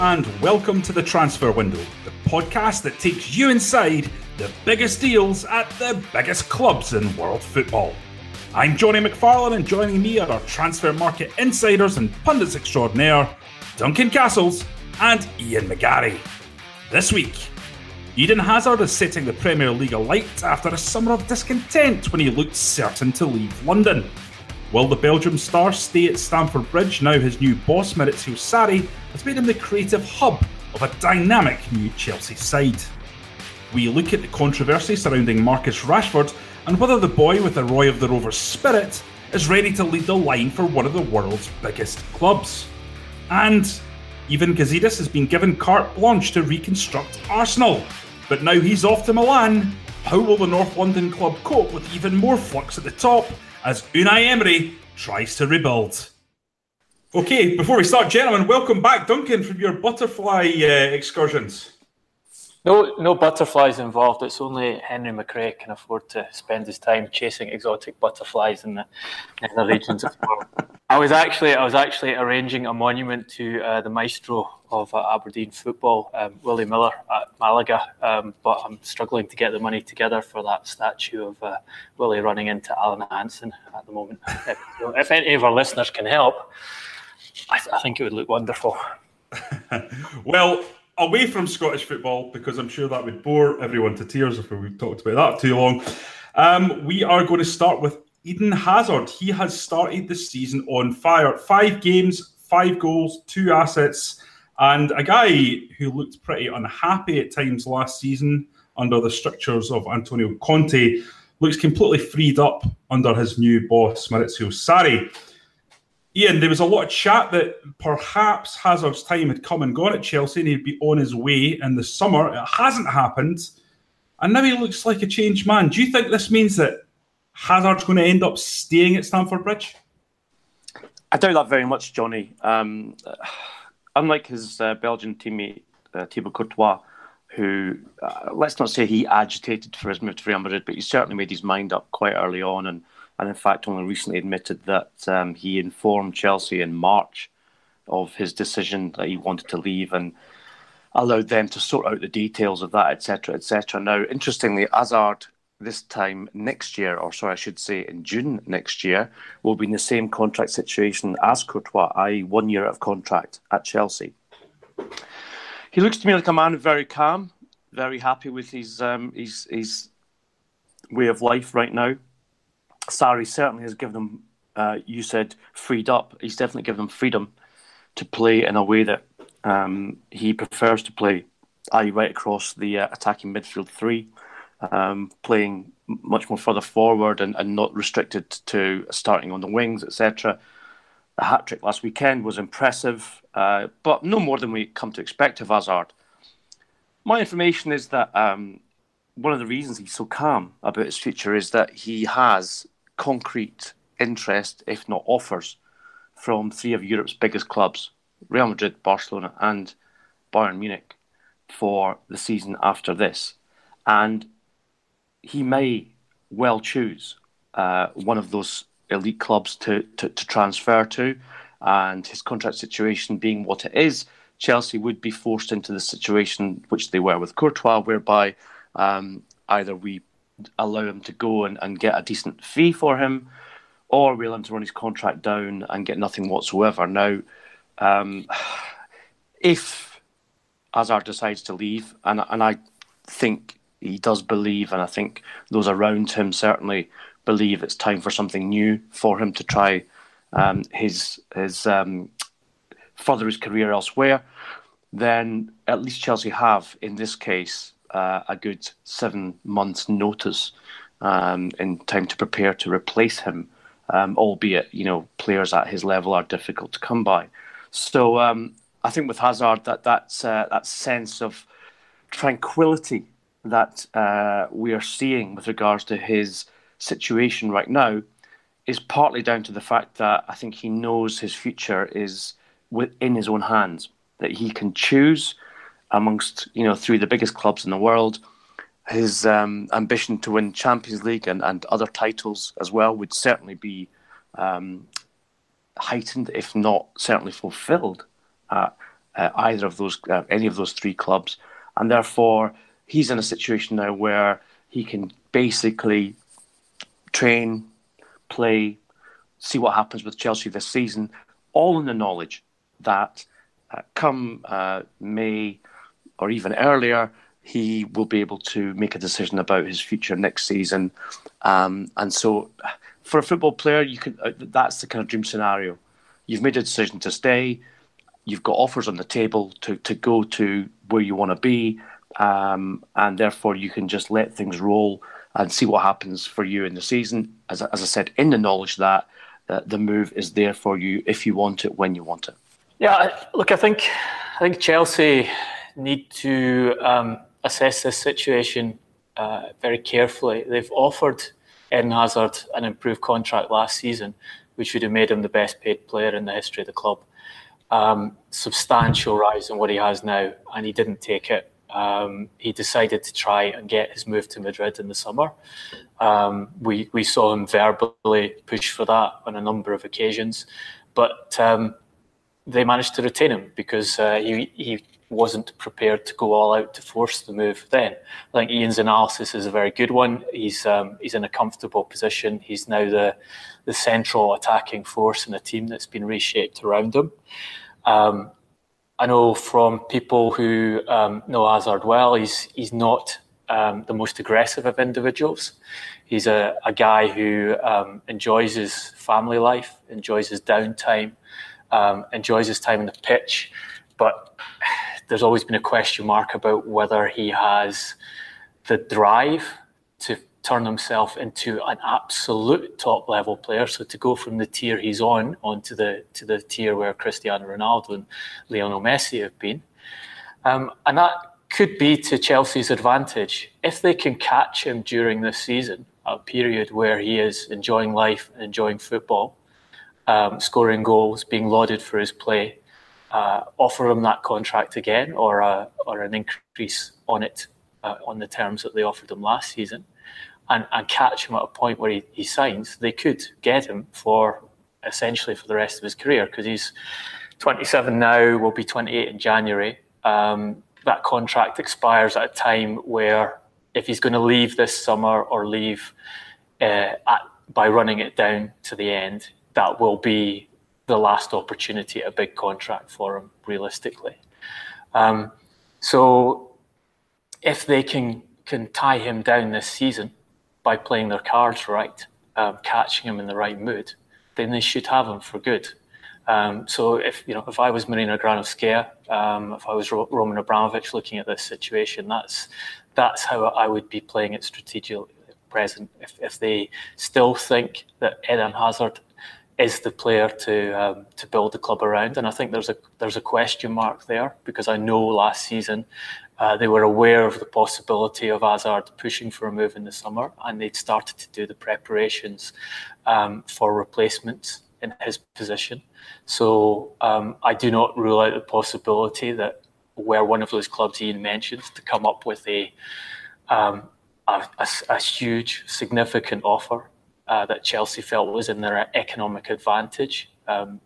And welcome to the Transfer Window, the podcast that takes you inside the biggest deals at the biggest clubs in world football. I'm Johnny McFarlane, and joining me are our transfer market insiders and pundits extraordinaire, Duncan Castles and Ian McGarry. This week, Eden Hazard is setting the Premier League alight after a summer of discontent when he looked certain to leave London. Will the Belgium star stay at Stamford Bridge now his new boss, Maurizio Sarri, has made him the creative hub of a dynamic new Chelsea side? We look at the controversy surrounding Marcus Rashford and whether the boy with the Roy of the Rovers spirit is ready to lead the line for one of the world's biggest clubs. And Ivan Gazidis has been given carte blanche to reconstruct Arsenal. But now he's off to Milan. How will the North London club cope with even more flux at the top as Unai Emery tries to rebuild? Okay, before we start, gentlemen, welcome back, Duncan, from your butterfly uh, excursions. No, no butterflies involved. It's only Henry McRae can afford to spend his time chasing exotic butterflies in the, in the regions of the world. I was actually, I was actually arranging a monument to uh, the maestro of uh, Aberdeen football, um, Willie Miller at Malaga, um, but I'm struggling to get the money together for that statue of uh, Willie running into Alan Hansen at the moment. if, if any of our listeners can help, I, th- I think it would look wonderful. well, away from Scottish football, because I'm sure that would bore everyone to tears if we talked about that too long. Um, we are going to start with Eden Hazard. He has started the season on fire. Five games, five goals, two assets, and a guy who looked pretty unhappy at times last season under the strictures of Antonio Conte looks completely freed up under his new boss, Maurizio Sarri. Ian, there was a lot of chat that perhaps Hazard's time had come and gone at Chelsea and he'd be on his way in the summer. It hasn't happened. And now he looks like a changed man. Do you think this means that Hazard's going to end up staying at Stamford Bridge? I doubt that very much, Johnny. Um, unlike his uh, Belgian teammate, uh, Thibaut Courtois, who, uh, let's not say he agitated for his move to Real Madrid, but he certainly made his mind up quite early on and and in fact only recently admitted that um, he informed Chelsea in March of his decision that he wanted to leave and allowed them to sort out the details of that, etc., etc. Now, interestingly, Hazard this time next year, or sorry, I should say in June next year, will be in the same contract situation as Courtois, i.e., one year of contract at Chelsea. He looks to me like a man very calm, very happy with his um, his his way of life right now. Sarri certainly has given them, uh, you said, freed up. He's definitely given them freedom to play in a way that um, he prefers to play, i.e., right across the uh, attacking midfield three, um, playing much more further forward and, and not restricted to starting on the wings, etc. The hat trick last weekend was impressive, uh, but no more than we come to expect of Hazard. My information is that um, one of the reasons he's so calm about his future is that he has concrete interest, if not offers, from three of Europe's biggest clubs, Real Madrid, Barcelona, and Bayern Munich, for the season after this. And he may well choose uh, one of those elite clubs to, to, to transfer to. And his contract situation being what it is, Chelsea would be forced into the situation which they were with Courtois, whereby um, either we allow him to go and, and get a decent fee for him, or we allow him to run his contract down and get nothing whatsoever. Now, um, if Hazard decides to leave, and and I think he does believe, and I think those around him certainly believe it's time for something new for him to try um, his his um, further his career elsewhere. Then at least Chelsea have, in this case, uh, a good seven months' notice um, in time to prepare to replace him. Um, albeit, you know, players at his level are difficult to come by. So um, I think with Hazard, that that's uh, that sense of tranquility that uh, we are seeing with regards to his situation right now is partly down to the fact that I think he knows his future is within his own hands. That he can choose amongst you know three of the biggest clubs in the world. His um, ambition to win Champions League and, and other titles as well would certainly be um, heightened, if not certainly fulfilled, at uh, either of those, uh, any of those three clubs, and therefore he's in a situation now where he can basically train, play, see what happens with Chelsea this season, all in the knowledge that uh, come uh, May or even earlier, he will be able to make a decision about his future next season. Um, and so, for a football player, you can uh, that's the kind of dream scenario. You've made a decision to stay. You've got offers on the table to, to go to where you want to be, um, and therefore you can just let things roll and see what happens for you in the season. As, as I said, in the knowledge that uh, the move is there for you if you want it when you want it. Yeah, look, I think I think Chelsea need to um, assess this situation uh, very carefully. They've offered Eden Hazard an improved contract last season, which would have made him the best paid player in the history of the club. Um, substantial rise in what he has now, and he didn't take it. Um, he decided to try and get his move to Madrid in the summer. Um, we we saw him verbally push for that on a number of occasions, but um, they managed to retain him because uh, he he wasn't prepared to go all out to force the move then. I think Ian's analysis is a very good one. He's um, he's in a comfortable position. He's now the the central attacking force in a team that's been reshaped around him. Um, I know from people who um, know Hazard well, he's he's not um, the most aggressive of individuals. He's a, a guy who um, enjoys his family life, enjoys his downtime, um, enjoys his time on the pitch, but there's always been a question mark about whether he has the drive to turn himself into an absolute top level player. So to go from the tier he's on onto the to the tier where Cristiano Ronaldo and Lionel Messi have been, um, and that could be to Chelsea's advantage if they can catch him during this season, a period where he is enjoying life and enjoying football, um, scoring goals, being lauded for his play uh, offer him that contract again or a, or an increase on it uh, on the terms that they offered him last season and, and catch him at a point where he, he signs, they could get him for essentially for the rest of his career because he's 27 now, will be 28 in January. Um, that contract expires at a time where if he's going to leave this summer or leave uh, at, by running it down to the end, that will be the last opportunity at a big contract for him, realistically. Um, so if they can can tie him down this season by playing their cards right, um, catching him in the right mood, then they should have him for good. Um, so if you know, if I was Marina Granovskaya, um, if I was Ro- Roman Abramovich looking at this situation, that's that's how I would be playing it strategically present. If, if they still think that Eden Hazard is the player to um, to build the club around. And I think there's a there's a question mark there because I know last season uh, they were aware of the possibility of Hazard pushing for a move in the summer, and they'd started to do the preparations um, for replacements in his position. So um, I do not rule out the possibility that where one of those clubs Ian mentioned to come up with a um, a, a, a huge, significant offer uh, that Chelsea felt was in their economic advantage um,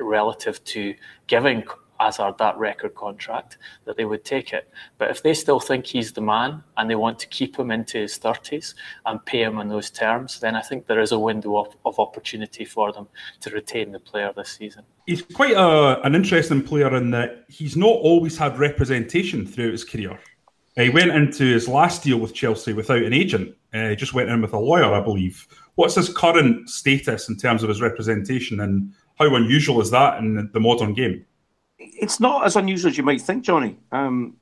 relative to giving Hazard that record contract, that they would take it. But if they still think he's the man and they want to keep him into his 30s and pay him on those terms, then I think there is a window of, of opportunity for them to retain the player this season. He's quite a, an interesting player in that he's not always had representation throughout his career. He went into his last deal with Chelsea without an agent. Uh, he just went in with a lawyer, I believe. What's his current status in terms of his representation, and how unusual is that in the modern game? It's not as unusual as you might think, Johnny. Um,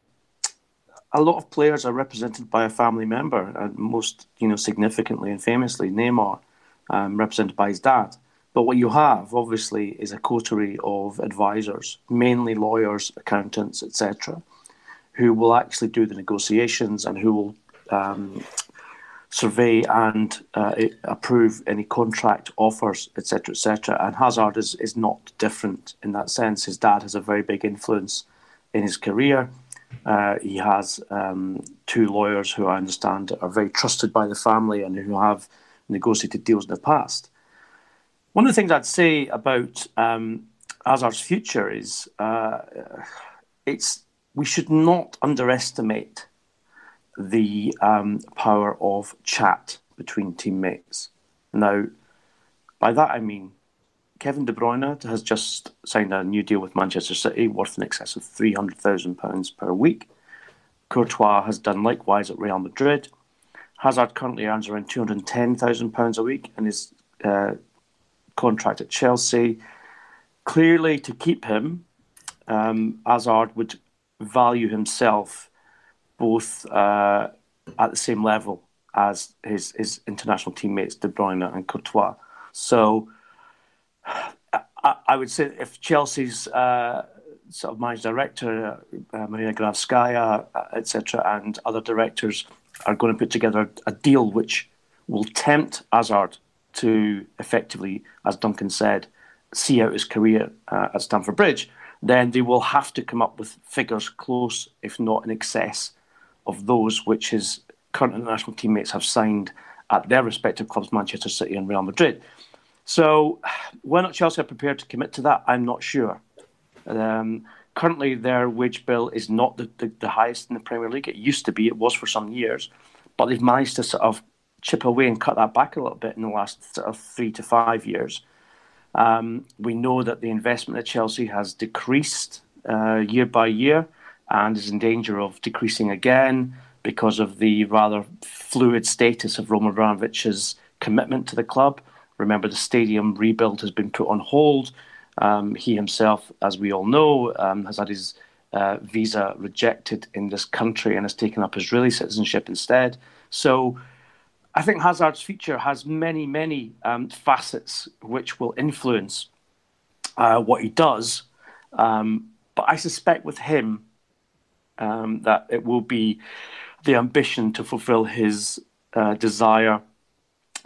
a lot of players are represented by a family member, and most, you know, significantly and famously, Neymar, um, represented by his dad. But what you have, obviously, is a coterie of advisors, mainly lawyers, accountants, etc., who will actually do the negotiations and who will um, survey and uh, approve any contract offers, etc., etc. And Hazard is, is not different in that sense. His dad has a very big influence in his career. Uh, he has um, two lawyers who I understand are very trusted by the family and who have negotiated deals in the past. One of the things I'd say about um, Hazard's future is uh, it's we should not underestimate the um, power of chat between teammates. Now, by that I mean Kevin De Bruyne has just signed a new deal with Manchester City worth in excess of £300,000 per week. Courtois has done likewise at Real Madrid. Hazard currently earns around £210,000 a week in his uh, contract at Chelsea. Clearly, to keep him, um, Hazard would value himself both uh, at the same level as his, his international teammates De Bruyne and Courtois. So I, I would say if Chelsea's uh, sort of managing director, uh, Marina Granovskaya, uh, etc., and other directors are going to put together a deal which will tempt Hazard to effectively, as Duncan said, see out his career uh, at Stamford Bridge, then they will have to come up with figures close, if not in excess, of those which his current international teammates have signed at their respective clubs, Manchester City and Real Madrid. So, why not Chelsea are prepared to commit to that? I'm not sure. Um, currently, their wage bill is not the, the, the, highest in the Premier League. It used to be, it was for some years, but they've managed to sort of chip away and cut that back a little bit in the last sort of three to five years. Um, we know that the investment at Chelsea has decreased uh, year by year and is in danger of decreasing again because of the rather fluid status of Roman Abramovich's commitment to the club. Remember, the stadium rebuild has been put on hold. Um, he himself, as we all know, um, has had his uh, visa rejected in this country and has taken up Israeli citizenship instead. So I think Hazard's future has many, many um, facets which will influence uh, what he does. Um, but I suspect with him um, that it will be the ambition to fulfill his uh, desire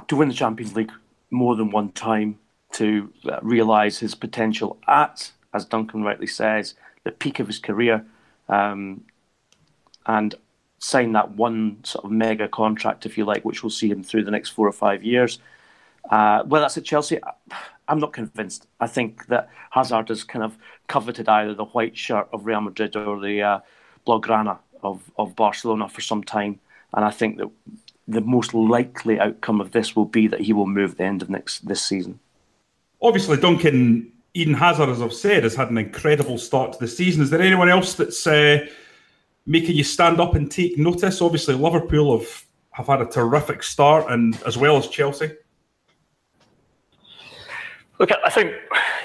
to win the Champions League more than one time to uh, realise his potential at, as Duncan rightly says, the peak of his career, um, and sign that one sort of mega contract, if you like, which will see him through the next four or five years. Uh, well, that's at Chelsea. I'm not convinced. I think that Hazard has kind of coveted either the white shirt of Real Madrid or the uh, Blaugrana of, of Barcelona for some time. And I think that the most likely outcome of this will be that he will move at the end of next this season. Obviously, Duncan Eden Hazard, as I've said, has had an incredible start to the season. Is there anyone else that's uh, making you stand up and take notice? Obviously, Liverpool have, have had a terrific start, and as well as Chelsea. Look, I think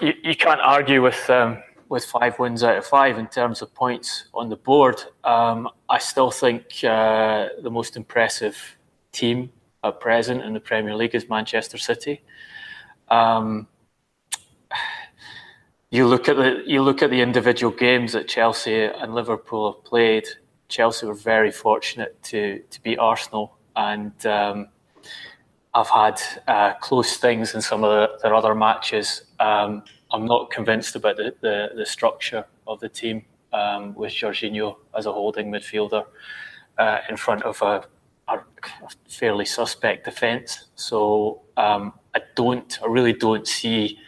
you, you can't argue with um, with five wins out of five in terms of points on the board. Um, I still think uh, the most impressive team at present in the Premier League is Manchester City. Um, you look at the you look at the individual games that Chelsea and Liverpool have played. Chelsea were very fortunate to to beat Arsenal, and um, I've had uh, close things in some of the, their other matches. Um, I'm not convinced about the, the, the structure of the team um, with Jorginho as a holding midfielder uh, in front of a, a, fairly suspect defence. So um, I don't, I really don't see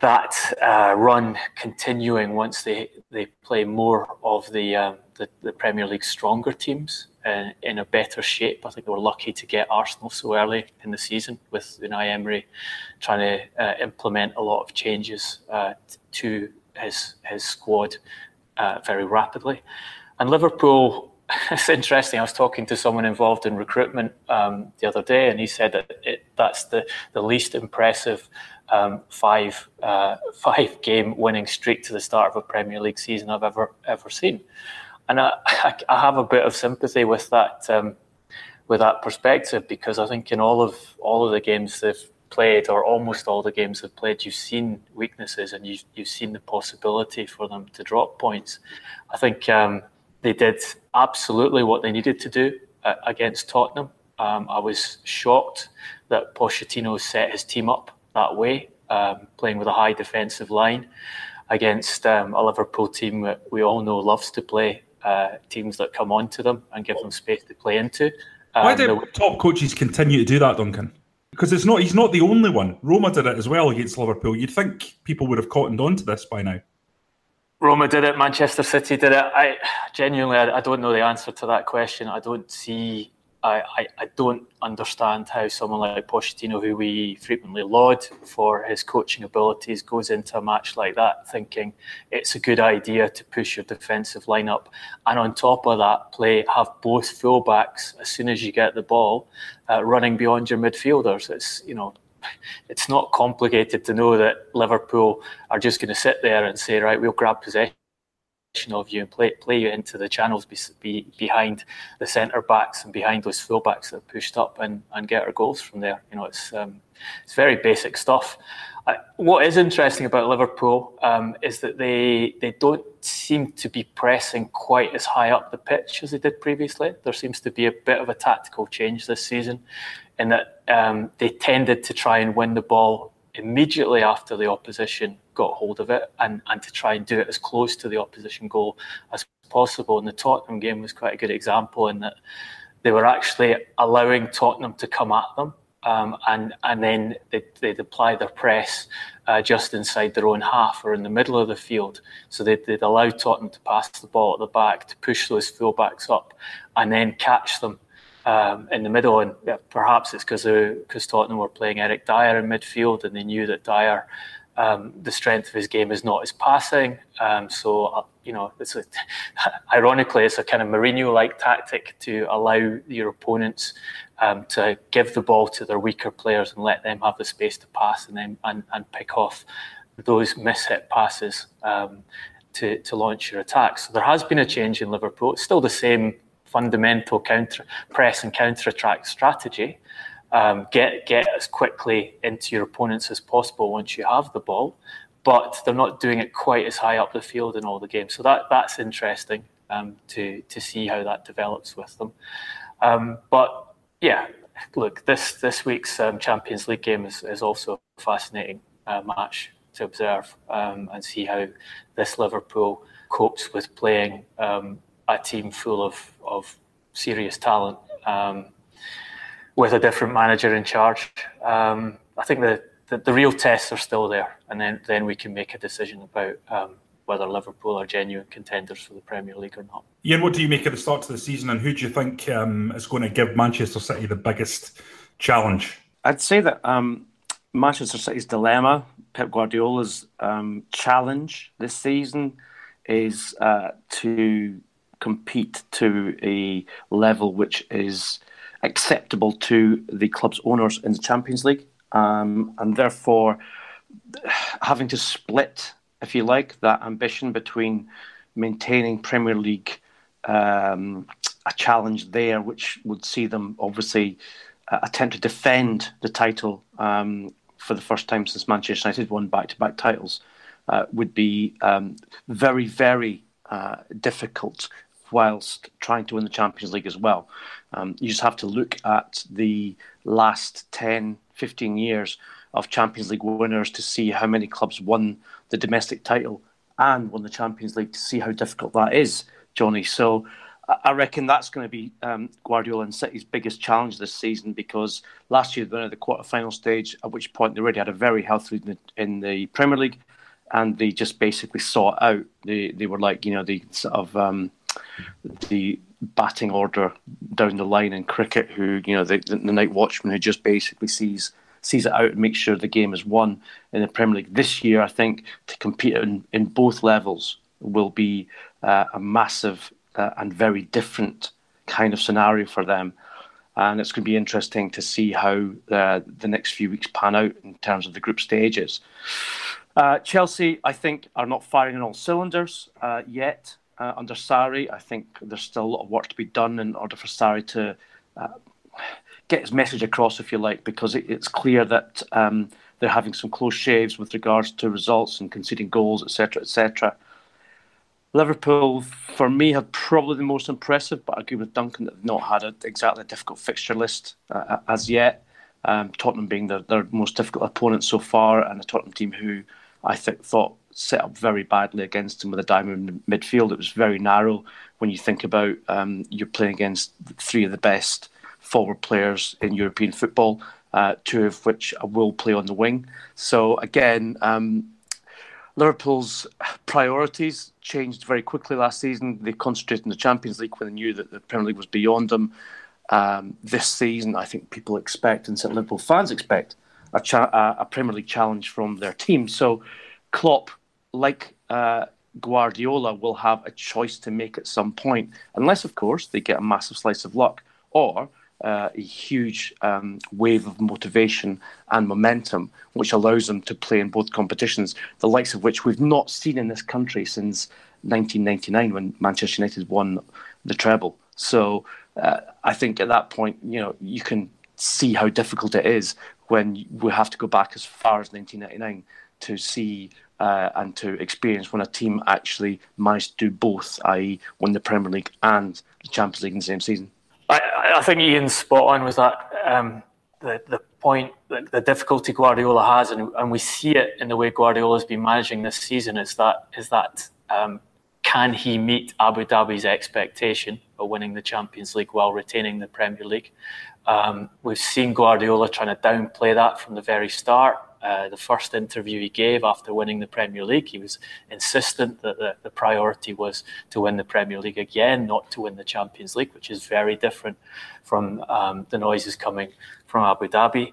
that uh, run continuing once they, they play more of the, um, the, the Premier League stronger teams in, in a better shape. I think they were lucky to get Arsenal so early in the season with Unai Emery trying to uh, implement a lot of changes uh, to his his squad uh, very rapidly. And Liverpool, it's interesting. I was talking to someone involved in recruitment um, the other day, and he said that it, that's the, the least impressive um, five uh, five game winning streak to the start of a Premier League season I've ever ever seen. And I, I, have a bit of sympathy with that um, with that perspective because I think in all of all of the games they've played, or almost all the games they've played, you've seen weaknesses and you've you've seen the possibility for them to drop points. I think um, they did absolutely what they needed to do uh, against Tottenham. Um, I was shocked that Pochettino set his team up that way, um, playing with a high defensive line against um, a Liverpool team that we all know loves to play uh, teams that come onto them and give them space to play into. Why um, do the, top coaches continue to do that, Duncan? Because it's not he's not the only one. Roma did it as well against Liverpool. You'd think people would have cottoned on to this by now. Roma did it. Manchester City did it. I genuinely, I, I don't know the answer to that question. I don't see I, I, I, don't understand how someone like Pochettino, who we frequently laud for his coaching abilities, goes into a match like that thinking it's a good idea to push your defensive lineup, and on top of that, play have both fullbacks as soon as you get the ball, uh, running beyond your midfielders. It's you know. It's not complicated to know that Liverpool are just going to sit there and say, right, we'll grab possession of you and play play you into the channels be, be, behind the centre backs and behind those full backs that pushed up and, and get our goals from there. You know, it's um, it's very basic stuff. Uh, what is interesting about Liverpool um, is that they they don't seem to be pressing quite as high up the pitch as they did previously. There seems to be a bit of a tactical change this season, in that um, they tended to try and win the ball immediately after the opposition got hold of it and, and to try and do it as close to the opposition goal as possible. And the Tottenham game was quite a good example in that they were actually allowing Tottenham to come at them. Um, and and then they'd, they'd apply their press uh, just inside their own half or in the middle of the field. So they'd, they'd allow Tottenham to pass the ball at the back, to push those fullbacks up, and then catch them um, in the middle. And perhaps it's because because Tottenham were playing Eric Dier in midfield, and they knew that Dier, um, the strength of his game is not his passing. Um, so, uh, you know, it's a, ironically, it's a kind of Mourinho-like tactic to allow your opponents um, to give the ball to their weaker players and let them have the space to pass and then and, and pick off those mishit passes um, to, to launch your attack. So there has been a change in Liverpool. It's still the same fundamental counter press and counter attack strategy um, get get as quickly into your opponents as possible once you have the ball, but they're not doing it quite as high up the field in all the games. So that that's interesting um, to to see how that develops with them. Um, but yeah, look, this this week's um, Champions League game is, is also a fascinating uh, match to observe um, and see how this Liverpool copes with playing um, a team full of of serious talent. Um, with a different manager in charge. Um, I think the, the, the real tests are still there, and then then we can make a decision about um, whether Liverpool are genuine contenders for the Premier League or not. Ian, what do you make of the start to the season, and who do you think um, is going to give Manchester City the biggest challenge? I'd say that um, Manchester City's dilemma, Pep Guardiola's um, challenge this season, is uh, to compete to a level which is acceptable to the club's owners in the Champions League, um, and therefore having to split, if you like, that ambition between maintaining Premier League um, a challenge there, which would see them obviously uh, attempt to defend the title um, for the first time since Manchester United won back-to-back titles, uh, would be um, very, very uh, difficult whilst trying to win the Champions League as well. Um, you just have to look at the last 10, 15 years of Champions League winners to see how many clubs won the domestic title and won the Champions League to see how difficult that is, Johnny. So I reckon that's going to be um, Guardiola and City's biggest challenge this season because last year they were at the quarter-final stage, at which point they already had a very healthy in the, in the Premier League, and they just basically saw it out. They they were like you know the sort of um, the batting order down the line in cricket, who you know the, the, night watchman who just basically sees sees it out and makes sure the game is won in the Premier League this year. I think to compete in, in both levels will be uh, a massive uh, and very different kind of scenario for them. And it's going to be interesting to see how uh, the next few weeks pan out in terms of the group stages. Uh, Chelsea, I think, are not firing on all cylinders uh, yet. Uh, under Sarri. I think there's still a lot of work to be done in order for Sarri to uh, get his message across, if you like, because it, it's clear that um, they're having some close shaves with regards to results and conceding goals, etc., etc. Liverpool, for me, have probably the most impressive, but I agree with Duncan that they've not had a, exactly a difficult fixture list uh, as yet. Um, Tottenham being their, their most difficult opponent so far, and a Tottenham team who I think thought set up very badly against them with a diamond midfield. It was very narrow when you think about um, you're playing against three of the best forward players in European football, uh, two of which will play on the wing. So again, um, Liverpool's priorities changed very quickly last season. They concentrated in the Champions League when they knew that the Premier League was beyond them. Um, this season, I think people expect, and Liverpool fans expect, a, cha- a, Premier League challenge from their team. So, Klopp, like uh, Guardiola, will have a choice to make at some point, unless, of course, they get a massive slice of luck or uh, a huge um, wave of motivation and momentum, which allows them to play in both competitions, the likes of which we've not seen in this country since 1999 when Manchester United won the treble. So uh, I think at that point, you know, you can see how difficult it is when we have to go back as far as 1999 to see uh, and to experience when a team actually managed to do both, i.e., win the Premier League and the Champions League in the same season. I, I think Ian's spot on with that. Um, the, the point, the, the, difficulty Guardiola has, and, and we see it in the way Guardiola's been managing this season, is that is that um, can he meet Abu Dhabi's expectation of winning the Champions League while retaining the Premier League? Um, we've seen Guardiola trying to downplay that from the very start. Uh, the first interview he gave after winning the Premier League, he was insistent that the, the, priority was to win the Premier League again, not to win the Champions League, which is very different from um, the noises coming from Abu Dhabi.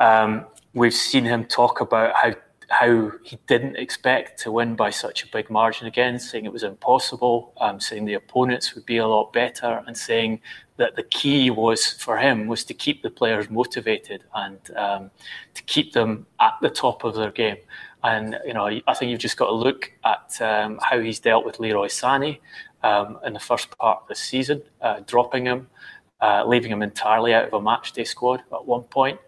Um, we've seen him talk about how how he didn't expect to win by such a big margin again, saying it was impossible, um, saying the opponents would be a lot better, and saying that the key was for him was to keep the players motivated and um, to keep them at the top of their game. And you know, I think you've just got to look at um, how he's dealt with Leroy Sané um, in the first part of the season, uh, dropping him, uh, leaving him entirely out of a matchday squad at one point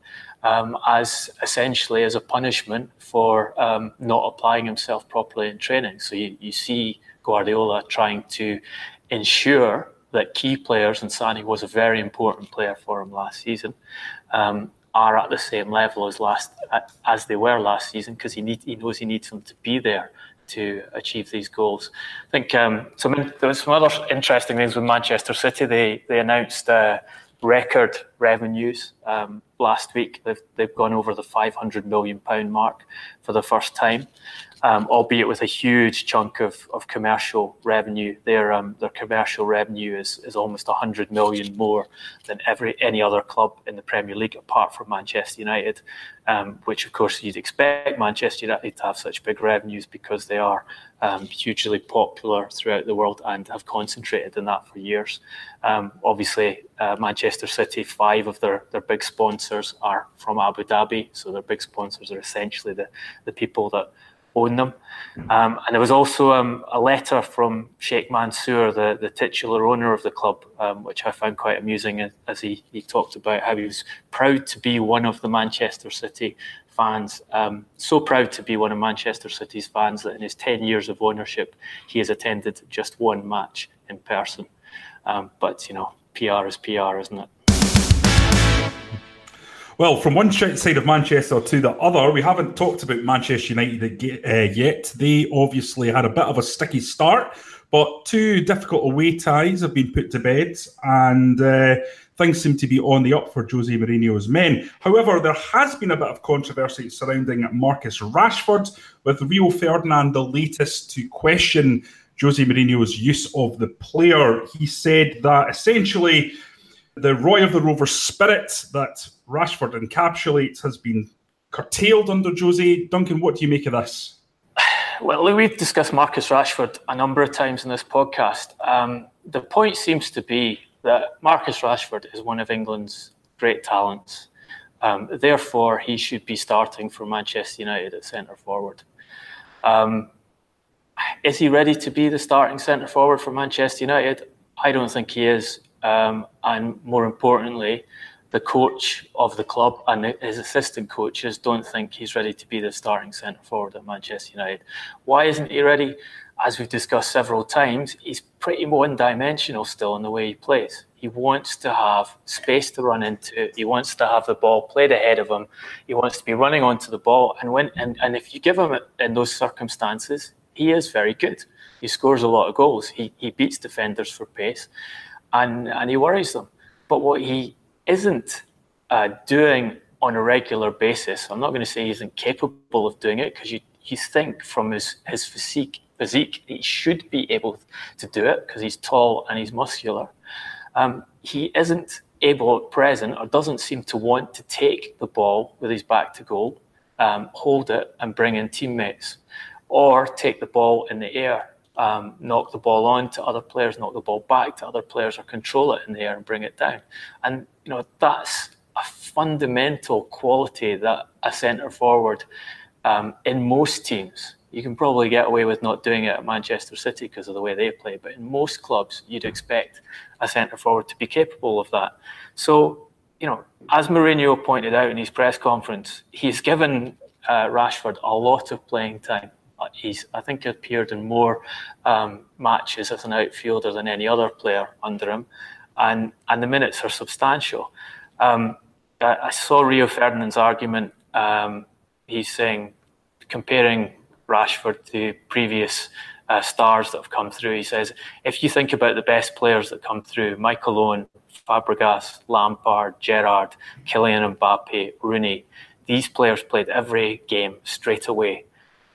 um, as essentially as a punishment for um, not applying himself properly in training. So you, you see Guardiola trying to ensure that key players, and Sané was a very important player for him last season, um, are at the same level as last as they were last season because he need, he knows he needs them to be there to achieve these goals. I think um, some, there was some other interesting things with Manchester City. They they announced. a record revenues um, last week. They've, they've gone over the 500 million pound mark for the first time um, albeit with a huge chunk of, of commercial revenue. Their um, their commercial revenue is, is almost 100 million more than every any other club in the Premier League, apart from Manchester United, um, which of course you'd expect Manchester United to have such big revenues because they are um, hugely popular throughout the world and have concentrated in that for years. Um, obviously, uh, Manchester City, five of their, their big sponsors are from Abu Dhabi, so their big sponsors are essentially the, the people that own them. Um, and there was also um, a letter from Sheikh Mansour, the, the titular owner of the club, um, which I found quite amusing as he, he talked about how he was proud to be one of the Manchester City fans. Um, so proud to be one of Manchester City's fans that in his 10 years of ownership, he has attended just one match in person. Um, but, you know, PR is PR, isn't it? Well, from one side of Manchester to the other, we haven't talked about Manchester United uh, yet. They obviously had a bit of a sticky start, but two difficult away ties have been put to bed, and uh, things seem to be on the up for Jose Mourinho's men. However, there has been a bit of controversy surrounding Marcus Rashford, with Rio Ferdinand the latest to question Jose Mourinho's use of the player. He said that essentially the Roy of the Rover spirit that Rashford encapsulates has been curtailed under Jose. Duncan, what do you make of this? Well, we've discussed Marcus Rashford a number of times in this podcast. Um, the point seems to be that Marcus Rashford is one of England's great talents. Um, therefore, he should be starting for Manchester United at centre forward. Um, is he ready to be the starting centre forward for Manchester United? I don't think he is. Um, and more importantly, the coach of the club and his assistant coaches don't think he's ready to be the starting centre forward at Manchester United. Why isn't he ready? As we've discussed several times, he's pretty one dimensional still in the way he plays. He wants to have space to run into. He wants to have the ball played ahead of him. He wants to be running onto the ball. And when and, and if you give him it in those circumstances, he is very good. He scores a lot of goals. He, he beats defenders for pace and, and he worries them. But what he isn't uh, doing on a regular basis. I'm not going to say he's incapable of doing it because you, you think from his, his physique, physique he should be able to do it because he's tall and he's muscular. Um, he isn't able at present or doesn't seem to want to take the ball with his back to goal, um, hold it and bring in teammates, or take the ball in the air um, knock the ball on to other players, knock the ball back to other players, or control it in the air and bring it down. And you know that's a fundamental quality that a centre forward um, in most teams. You can probably get away with not doing it at Manchester City because of the way they play, but in most clubs, you'd expect a centre forward to be capable of that. So, you know, as Mourinho pointed out in his press conference, he's given uh, Rashford a lot of playing time he's I think appeared in more um, matches as an outfielder than any other player under him, and and the minutes are substantial. Um, I, I, saw Rio Ferdinand's argument. Um, he's saying comparing Rashford to previous uh, stars that have come through. He says if you think about the best players that come through, Michael Owen, Fabregas, Lampard, Gerrard, Kylian Mbappe, Rooney. These players played every game straight away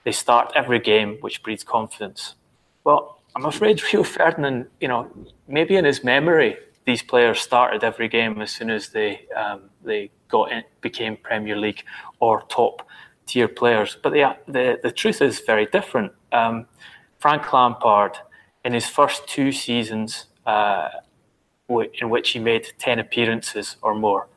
they start every game, which breeds confidence. Well, I'm afraid Rio Ferdinand, you know, maybe in his memory, these players started every game as soon as they um, they got in, became Premier League or top tier players. But the the, the truth is very different. Um, Frank Lampard, in his first two seasons, uh, in which he made ten appearances or more,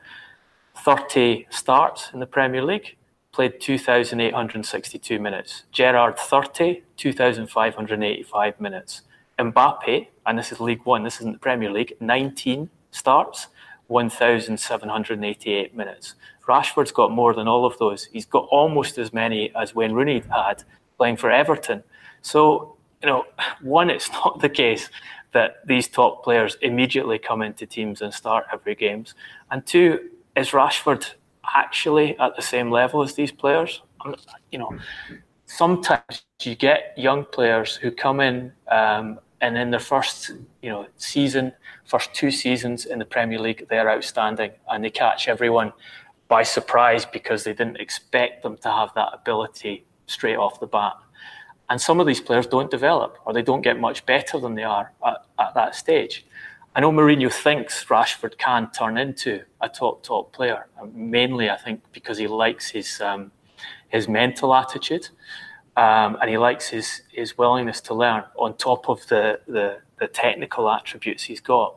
thirty starts in the Premier League played 2,862 minutes. Gerrard 30, 2,585 minutes. Mbappe, and this is League One, this isn't the Premier League, 19 starts, 1,788 minutes. Rashford's got more than all of those. He's got almost as many as Wayne Rooney had playing for Everton. So, you know, one, it's not the case that these top players immediately come into teams and start every games. And two, is Rashford actually at the same level as these players. You know, sometimes you get young players who come in um, and in their first, you know, season, first two seasons in the Premier League, they're outstanding and they catch everyone by surprise because they didn't expect them to have that ability straight off the bat. And some of these players don't develop or they don't get much better than they are at, at that stage. I know Mourinho thinks Rashford can turn into a top top player. Mainly, I think because he likes his um, his mental attitude, um, and he likes his his willingness to learn on top of the, the, the technical attributes he's got.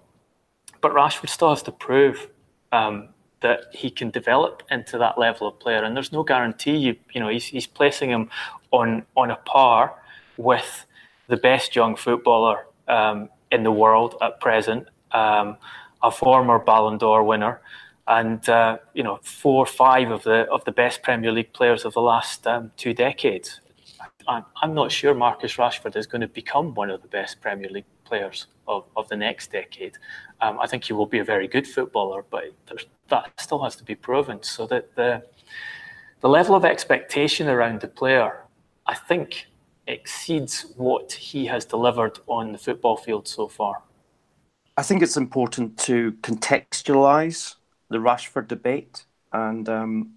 But Rashford still has to prove um, that he can develop into that level of player, and there's no guarantee. You you know he's he's placing him on on a par with the best young footballer um, in the world at present, um, a former Ballon d'Or winner, and uh, you know four or five of the of the best Premier League players of the last um, two decades. I'm, I'm not sure Marcus Rashford is going to become one of the best Premier League players of, of the next decade. Um, I think he will be a very good footballer, but that still has to be proven. So that the the level of expectation around the player, I think, exceeds what he has delivered on the football field so far. I think it's important to contextualize the Rashford debate and um,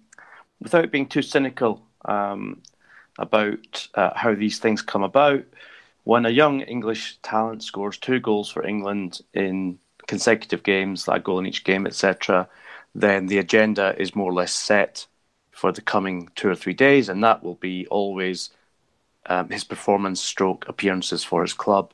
without being too cynical um, about uh, how these things come about. When a young English talent scores two goals for England in consecutive games, that goal in each game, etc., then the agenda is more or less set for the coming two or three days, and that will be always um, his performance stroke appearances for his club.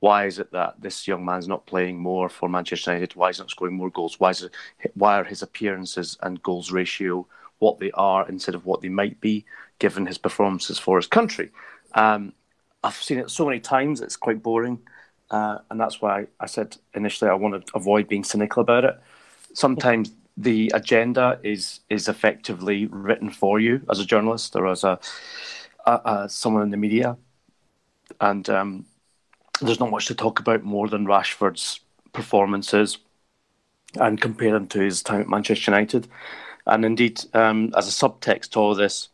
Why is it that this young man's not playing more for Manchester United? Why is he not scoring more goals? Why, is it, why are his appearances and goals ratio what they are instead of what they might be, given his performances for his country? Um, I've seen it so many times; it's quite boring, uh, and that's why I said initially I want to avoid being cynical about it. Sometimes the agenda is is effectively written for you as a journalist or as a, a, a someone in the media, and um, there's not much to talk about more than Rashford's performances and compare them to his time at Manchester United. And indeed, um, as a subtext to all this,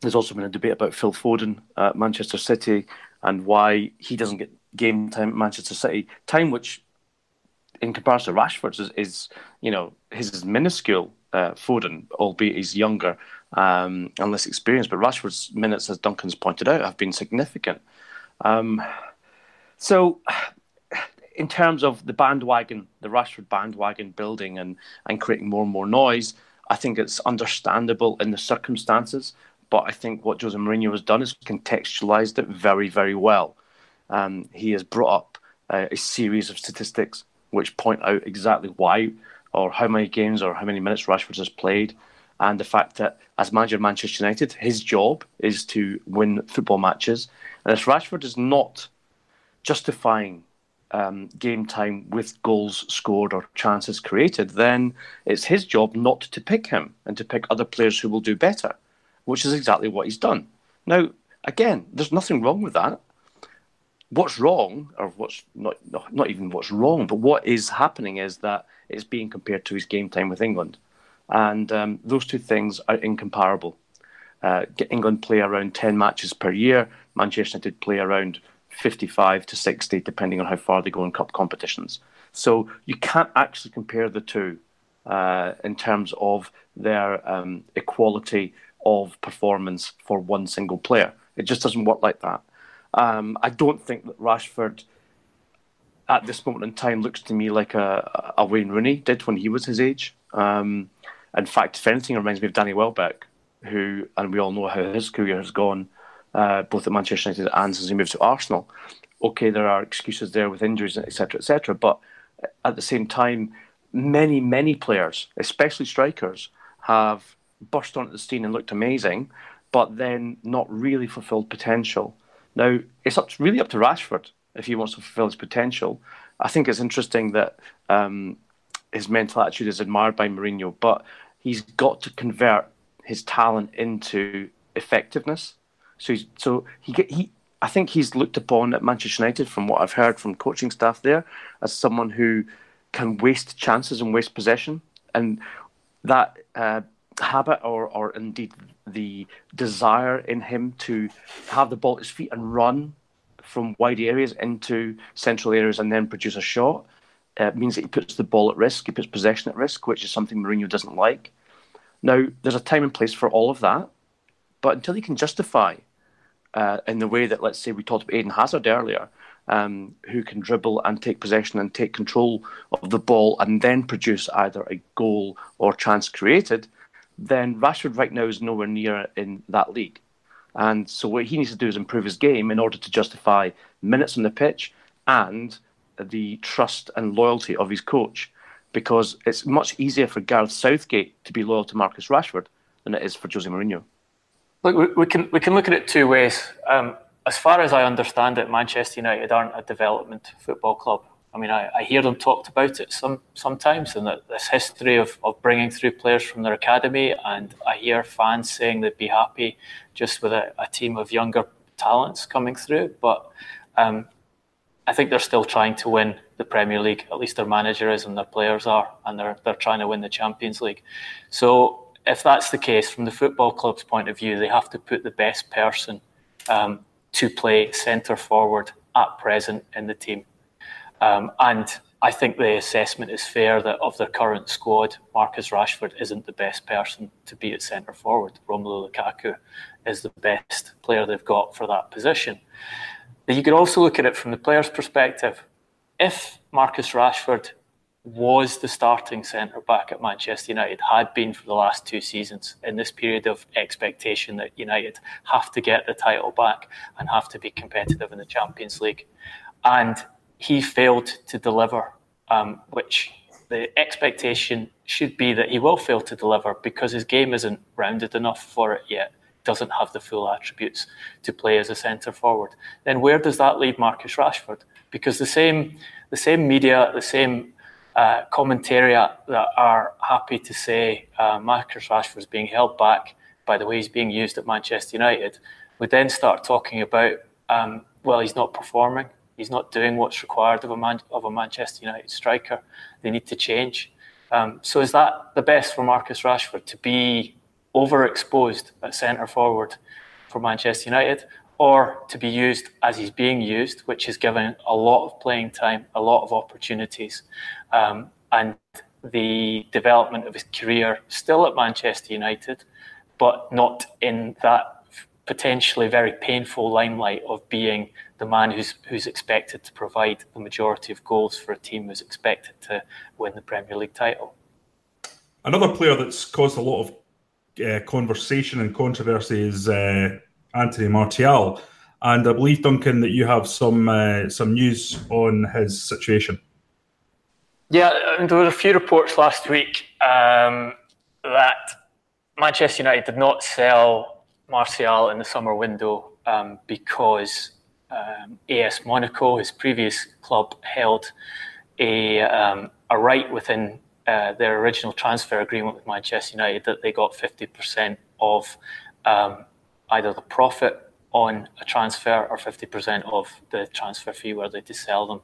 there's also been a debate about Phil Foden at Manchester City and why he doesn't get game time at Manchester City, time which, in comparison to Rashford's, is, is you know his is minuscule. Uh, Foden, albeit he's younger um, and less experienced, but Rashford's minutes, as Duncan's pointed out, have been significant. Um, so, in terms of the bandwagon, the Rashford bandwagon building and, and creating more and more noise, I think it's understandable in the circumstances. But I think what Jose Mourinho has done is contextualized it very, very well. Um, he has brought up uh, a series of statistics which point out exactly why or how many games or how many minutes Rashford has played. And the fact that as manager of Manchester United, his job is to win football matches. And if Rashford is not justifying um, game time with goals scored or chances created, then it's his job not to pick him and to pick other players who will do better, which is exactly what he's done. Now, again, there's nothing wrong with that. What's wrong, or what's not, not even what's wrong, but what is happening is that it's being compared to his game time with England. And um, those two things are incomparable. Uh, England play around 10 matches per year, Manchester United play around 55 to 60, depending on how far they go in cup competitions. So you can't actually compare the two uh, in terms of their um, equality of performance for one single player. It just doesn't work like that. Um, I don't think that Rashford, at this moment in time, looks to me like a, a Wayne Rooney did when he was his age. Um, in fact, if anything, reminds me of Danny Welbeck, who, and we all know how his career has gone uh, both at Manchester United and since he moved to Arsenal. Okay, there are excuses there with injuries, etc., etc. But at the same time, many, many players, especially strikers, have burst onto the scene and looked amazing, but then not really fulfilled potential. Now, it's up to, really up to Rashford if he wants to fulfill his potential. I think it's interesting that um, his mental attitude is admired by Mourinho, but he's got to convert his talent into effectiveness. So he's, so he he I think he's looked upon at Manchester United from what I've heard from coaching staff there as someone who can waste chances and waste possession, and that uh, habit or or indeed the desire in him to have the ball at his feet and run from wide areas into central areas and then produce a shot uh, means that he puts the ball at risk, he puts possession at risk, which is something Mourinho doesn't like. Now, there's a time and place for all of that, but until he can justify uh, in the way that, let's say, we talked about Eden Hazard earlier, um, who can dribble and take possession and take control of the ball and then produce either a goal or chance created, then Rashford right now is nowhere near in that league. And so what he needs to do is improve his game in order to justify minutes on the pitch and the trust and loyalty of his coach. Because it's much easier for Gareth Southgate to be loyal to Marcus Rashford than it is for Jose Mourinho. Look, we can we can look at it two ways. Um, as far as I understand it, Manchester United aren't a development football club. I mean, I, I hear them talked about it some sometimes, and that this history of, of bringing through players from their academy, and I hear fans saying they'd be happy just with a, a team of younger talents coming through. But um, I think they're still trying to win the Premier League. At least their manager is, and their players are, and they're they're trying to win the Champions League. So if that's the case, from the football club's point of view, they have to put the best person um, to play centre forward at present in the team. Um, and I think the assessment is fair that of their current squad, Marcus Rashford isn't the best person to be at centre forward. Romelu Lukaku is the best player they've got for that position. You could also look at it from the player's perspective. If Marcus Rashford was the starting centre back at Manchester United, had been for the last two seasons in this period of expectation that United have to get the title back and have to be competitive in the Champions League. And he failed to deliver, um, which the expectation should be that he will fail to deliver because his game isn't rounded enough for it yet doesn't have the full attributes to play as a centre forward. Then where does that leave Marcus Rashford? Because the same the same media, the same uh, commentariat that are happy to say uh, Marcus Rashford is being held back by the way he's being used at Manchester United, would then start talking about um, well he's not performing, he's not doing what's required of a man of a Manchester United striker. They need to change. Um, so is that the best for Marcus Rashford to be overexposed at centre forward for Manchester United, or to be used as he's being used, which is given a lot of playing time, a lot of opportunities, um, and the development of his career still at Manchester United, but not in that potentially very painful limelight of being the man who's who's expected to provide the majority of goals for a team who's expected to win the Premier League title. Another player that's caused a lot of uh, conversation and controversy is uh, Anthony Martial, and I believe Duncan that you have some uh, some news on his situation. Yeah, there were a few reports last week um, that Manchester United did not sell Martial in the summer window um, because um, AS Monaco, his previous club, held a, um, a right within uh, their original transfer agreement with Manchester United that they got 50% of um, either the profit on a transfer or 50% of the transfer fee were they to sell them.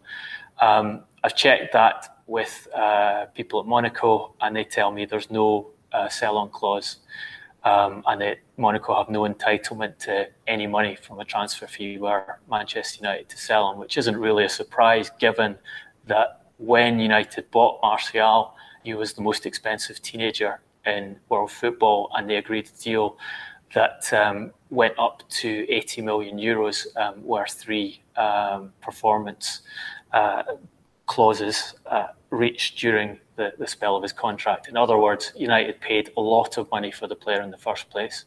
Um, I've checked that with uh, people at Monaco and they tell me there's no uh, sell on clause um, and that Monaco have no entitlement to any money from a transfer fee were Manchester United to sell him, which isn't really a surprise given that when United bought Martial, he was the most expensive teenager in world football, and they agreed a deal that um, went up to 80 million euros um, three um, performance uh, clauses uh, reached during the, the spell of his contract. In other words, United paid a lot of money for the player in the first place.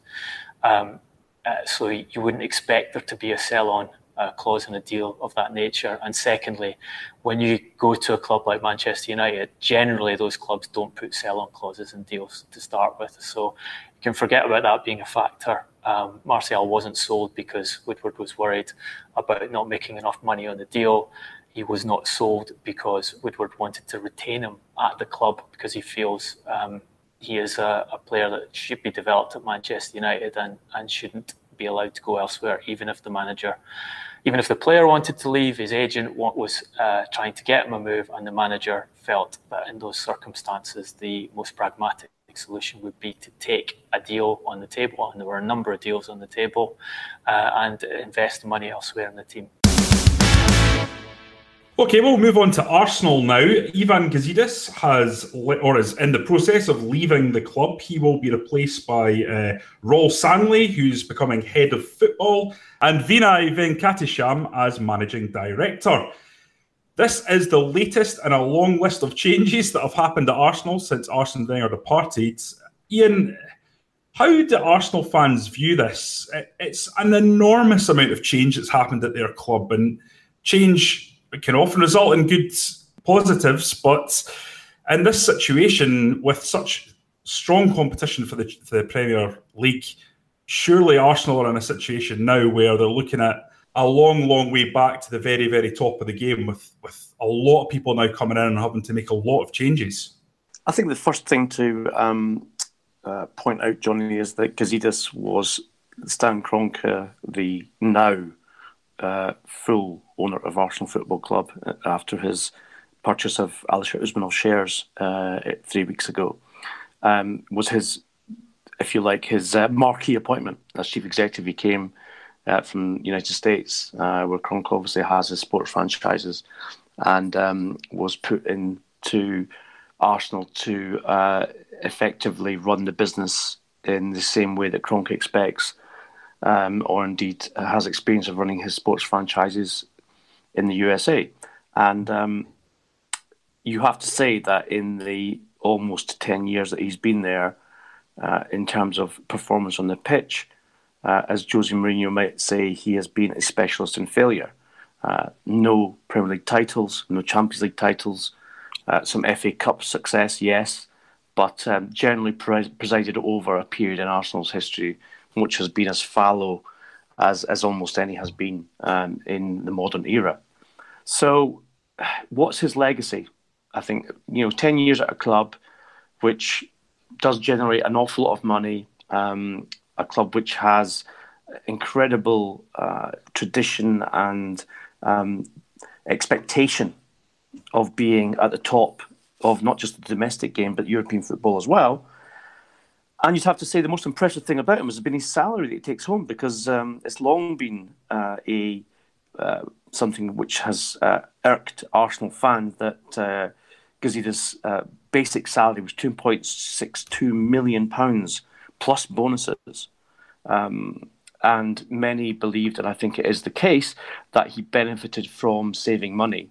Um, uh, so you wouldn't expect there to be a sell on clause in a deal of that nature. And secondly, when you go to a club like Manchester United, generally those clubs don't put sell on clauses in deals to start with. So you can forget about that being a factor. Um, Martial wasn't sold because Woodward was worried about not making enough money on the deal he was not sold because Woodward wanted to retain him at the club because he feels um, he is a, a, player that should be developed at Manchester United and, and shouldn't be allowed to go elsewhere, even if the manager, even if the player wanted to leave, his agent was uh, trying to get him a move, and the manager felt that in those circumstances, the most pragmatic solution would be to take a deal on the table, and there were a number of deals on the table, uh, and invest money elsewhere in the team. Okay, we'll move on to Arsenal now. Ivan Gazidis has, or is in the process of leaving the club. He will be replaced by uh, Raul Sanllehi, who's becoming head of football, and Vinai Venkatesham as managing director. This is the latest in a long list of changes that have happened at Arsenal since Arsene Wenger departed. Ian, how do Arsenal fans view this? It's an enormous amount of change that's happened at their club, and change can often result in good positives, but in this situation with such strong competition for the, for the Premier League, surely Arsenal are in a situation now where they're looking at a long, long way back to the very, very top of the game with, with a lot of people now coming in and having to make a lot of changes. I think the first thing to um, uh, point out, Johnny, is that Gazidis was Stan Kroenke, the now uh, full owner of Arsenal Football Club uh, after his purchase of Alisher Usmanov shares uh, three weeks ago. Um, was his, if you like, his uh, marquee appointment as chief executive. He came uh, from United States, uh, where Kroenke obviously has his sports franchises, and um, was put into Arsenal to uh, effectively run the business in the same way that Kroenke expects. Um, or indeed has experience of running his sports franchises in the USA. And um, you have to say that in the almost 10 years that he's been there, uh, in terms of performance on the pitch, uh, as Jose Mourinho might say, he has been a specialist in failure. Uh, no Premier League titles, no Champions League titles, uh, some FA Cup success, yes, but um, generally pre- presided over a period in Arsenal's history which has been as fallow as, as almost any has been um, in the modern era. So, what's his legacy? I think, you know, 10 years at a club which does generate an awful lot of money, um, a club which has incredible uh, tradition and um, expectation of being at the top of not just the domestic game but European football as well. And you'd have to say the most impressive thing about him has been his salary that he takes home because um, it's long been uh, a uh, something which has uh, irked Arsenal fans that uh, uh, basic salary was two point six two million pounds plus bonuses. Um, and many believed, and I think it is the case, that he benefited from saving money,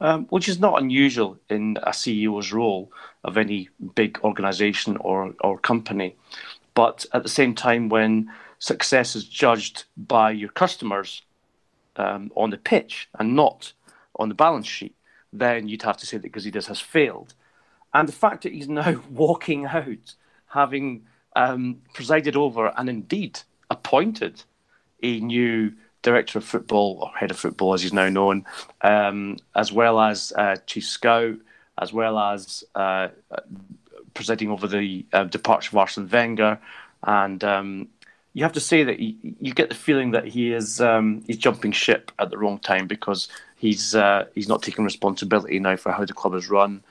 um, which is not unusual in a CEO's role of any big organization or, or company. But at the same time, when success is judged by your customers um, on the pitch and not on the balance sheet, then you'd have to say that Gazidis has failed. And the fact that he's now walking out, having um, presided over and indeed appointed a new director of football or head of football, as he's now known, um, as well as uh, chief scout, as well as uh, presiding over the uh, departure of Arsene Wenger, and um, you have to say that he, you get the feeling that he is um, he's jumping ship at the wrong time because he's uh, he's not taking responsibility now for how the club is run.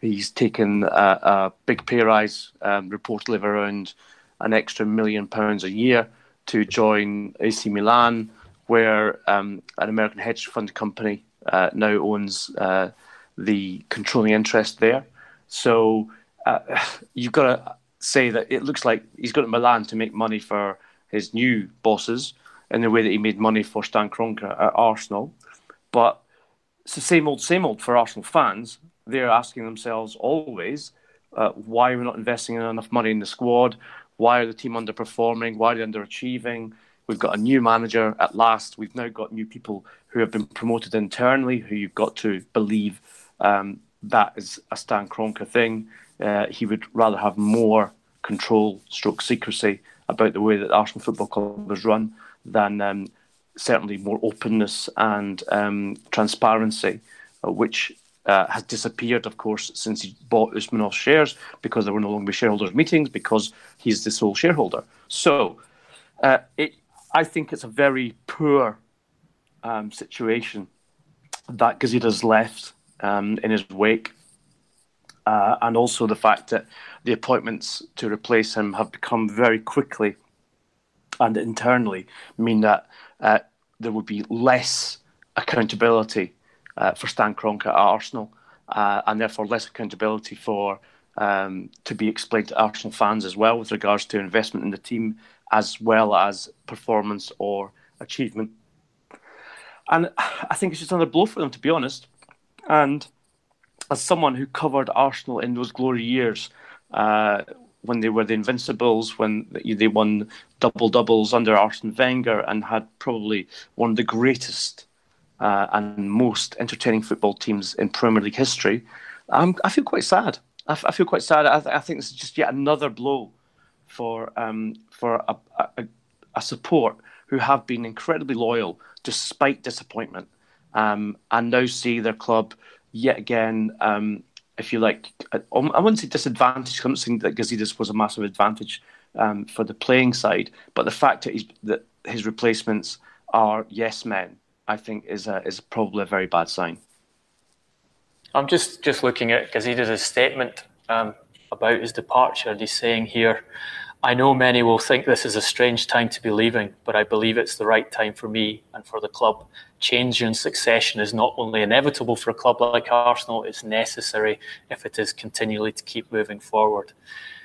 He's taken a, a big pay rise, um, reportedly of around an extra million pounds a year to join AC Milan, where um, an American hedge fund company uh, now owns uh, the controlling interest there. So uh, you've got to say that it looks like he's got to Milan to make money for his new bosses in the way that he made money for Stan Kroenke at Arsenal. But it's the same old, same old for Arsenal fans. They're asking themselves always, uh, why are we not investing enough money in the squad? Why are the team underperforming? Why are they underachieving? We've got a new manager at last. We've now got new people who have been promoted internally, who you've got to believe um, that is a Stan Kroenke thing. Uh, he would rather have more control, stroke secrecy about the way that Arsenal Football Club was run than um, certainly more openness and um, transparency, uh, which uh, has disappeared, of course, since he bought Usmanov's shares because there were no longer shareholders' meetings because he's the sole shareholder. So uh, it, I think it's a very poor um, situation that Gazidis left um, in his wake. Uh, and also the fact that the appointments to replace him have become very quickly and internally mean that uh, there would be less accountability uh, for Stan Kroenke at Arsenal, uh, and therefore less accountability for um, to be explained to Arsenal fans as well with regards to investment in the team as well as performance or achievement. And I think it's just another blow for them, to be honest. And as someone who covered Arsenal in those glory years, uh, when they were the Invincibles, when they won double doubles under Arsene Wenger and had probably one of the greatest uh, and most entertaining football teams in Premier League history, um, I feel quite sad. I, f- I feel quite sad. I, th- I, think this is just yet another blow for um, for a, a, a, support who have been incredibly loyal despite disappointment, um, and now see their club yet again. Um, if you like, I, I wouldn't say disadvantaged. I'm not saying that Gazidis was a massive advantage um, for the playing side, but the fact that, that his replacements are yes men I think is a, is probably a very bad sign. I'm just just looking at Gazidis' statement um, about his departure. He's saying here, I know many will think this is a strange time to be leaving, but I believe it's the right time for me and for the club. Change and succession is not only inevitable for a club like Arsenal, it's necessary if it is continually to keep moving forward.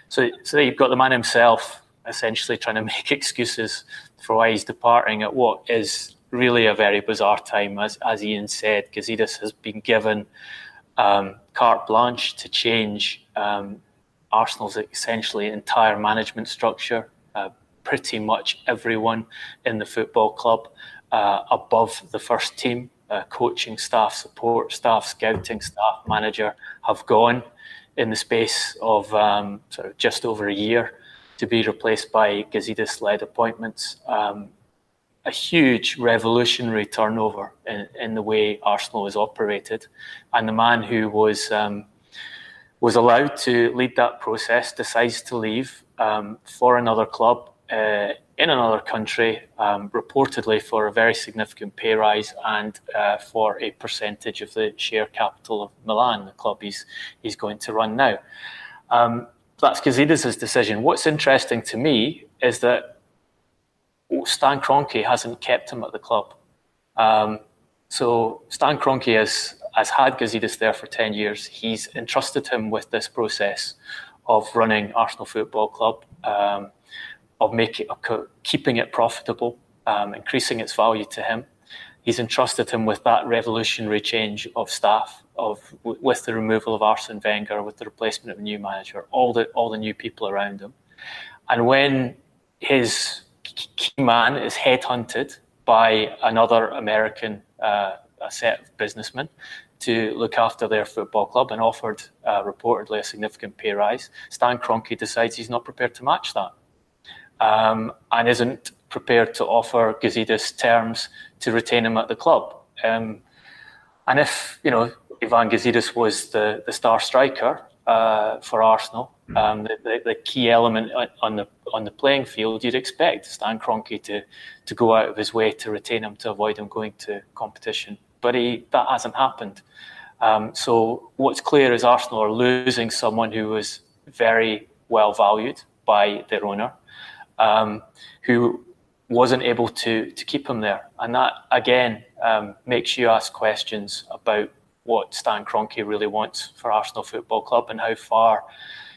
So, so you've got the man himself essentially trying to make excuses for why he's departing at what is really a very bizarre time. As, as Ian said, Gazidis has been given um, carte blanche to change um, Arsenal's essentially entire management structure. Uh, pretty much everyone in the football club uh, above the first team, uh, coaching staff, support staff, scouting staff, manager have gone in the space of um, sort of just over a year to be replaced by Gazidis-led appointments. Um, a huge revolutionary turnover in, in the way Arsenal is operated, and the man who was um, was allowed to lead that process decides to leave um, for another club uh, in another country, um, reportedly for a very significant pay rise and uh, for a percentage of the share capital of Milan, the club he's he's going to run now. Um, that's Gazidis' decision. What's interesting to me is that Stan Kroenke hasn't kept him at the club. Um, so Stan Kroenke has, has had Gazidis there for 10 years. He's entrusted him with this process of running Arsenal Football Club, um, of making, of keeping it profitable, um, increasing its value to him. He's entrusted him with that revolutionary change of staff, of with the removal of Arsene Wenger, with the replacement of a new manager, all the all the new people around him. And when his key man is headhunted by another American uh, a set of businessmen to look after their football club and offered uh, reportedly a significant pay rise. Stan Kroenke decides he's not prepared to match that um, and isn't prepared to offer Gazidis terms to retain him at the club. Um, and if you know Ivan Gazidis was the, the star striker uh, for Arsenal, um, the, the, the, key element on the on the playing field, you'd expect Stan Kroenke to to go out of his way to retain him to avoid him going to competition. But he, that hasn't happened. Um, so what's clear is Arsenal are losing someone who was very well valued by their owner, um, who wasn't able to to keep him there, and that again um, makes you ask questions about what Stan Kroenke really wants for Arsenal Football Club and how far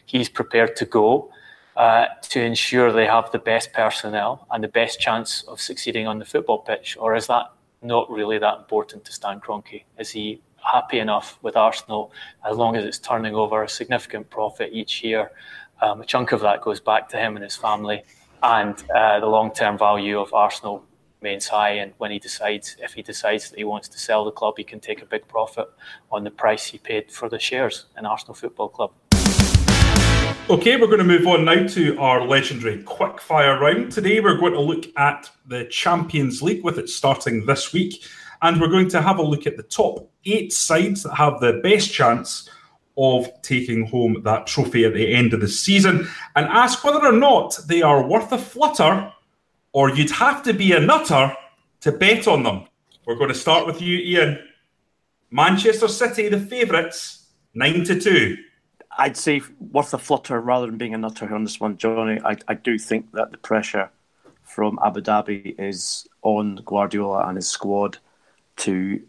he's prepared to go uh, to ensure they have the best personnel and the best chance of succeeding on the football pitch? Or is that not really that important to Stan Kroenke? Is he happy enough with Arsenal as long as it's turning over a significant profit each year? Um, a chunk of that goes back to him and his family, and uh, the long-term value of Arsenal remains high. And when he decides, if he decides that he wants to sell the club, he can take a big profit on the price he paid for the shares in Arsenal Football Club. Okay, we're going to move on now to our legendary quickfire round. Today, we're going to look at the Champions League with it starting this week, and we're going to have a look at the top eight sides that have the best chance of taking home that trophy at the end of the season and ask whether or not they are worth a flutter or you'd have to be a nutter to bet on them. We're going to start with you, Ian. Manchester City, the favourites, 9 to 2. I'd say worth a flutter rather than being a nutter on this one, Johnny. I, I do think that the pressure from Abu Dhabi is on Guardiola and his squad to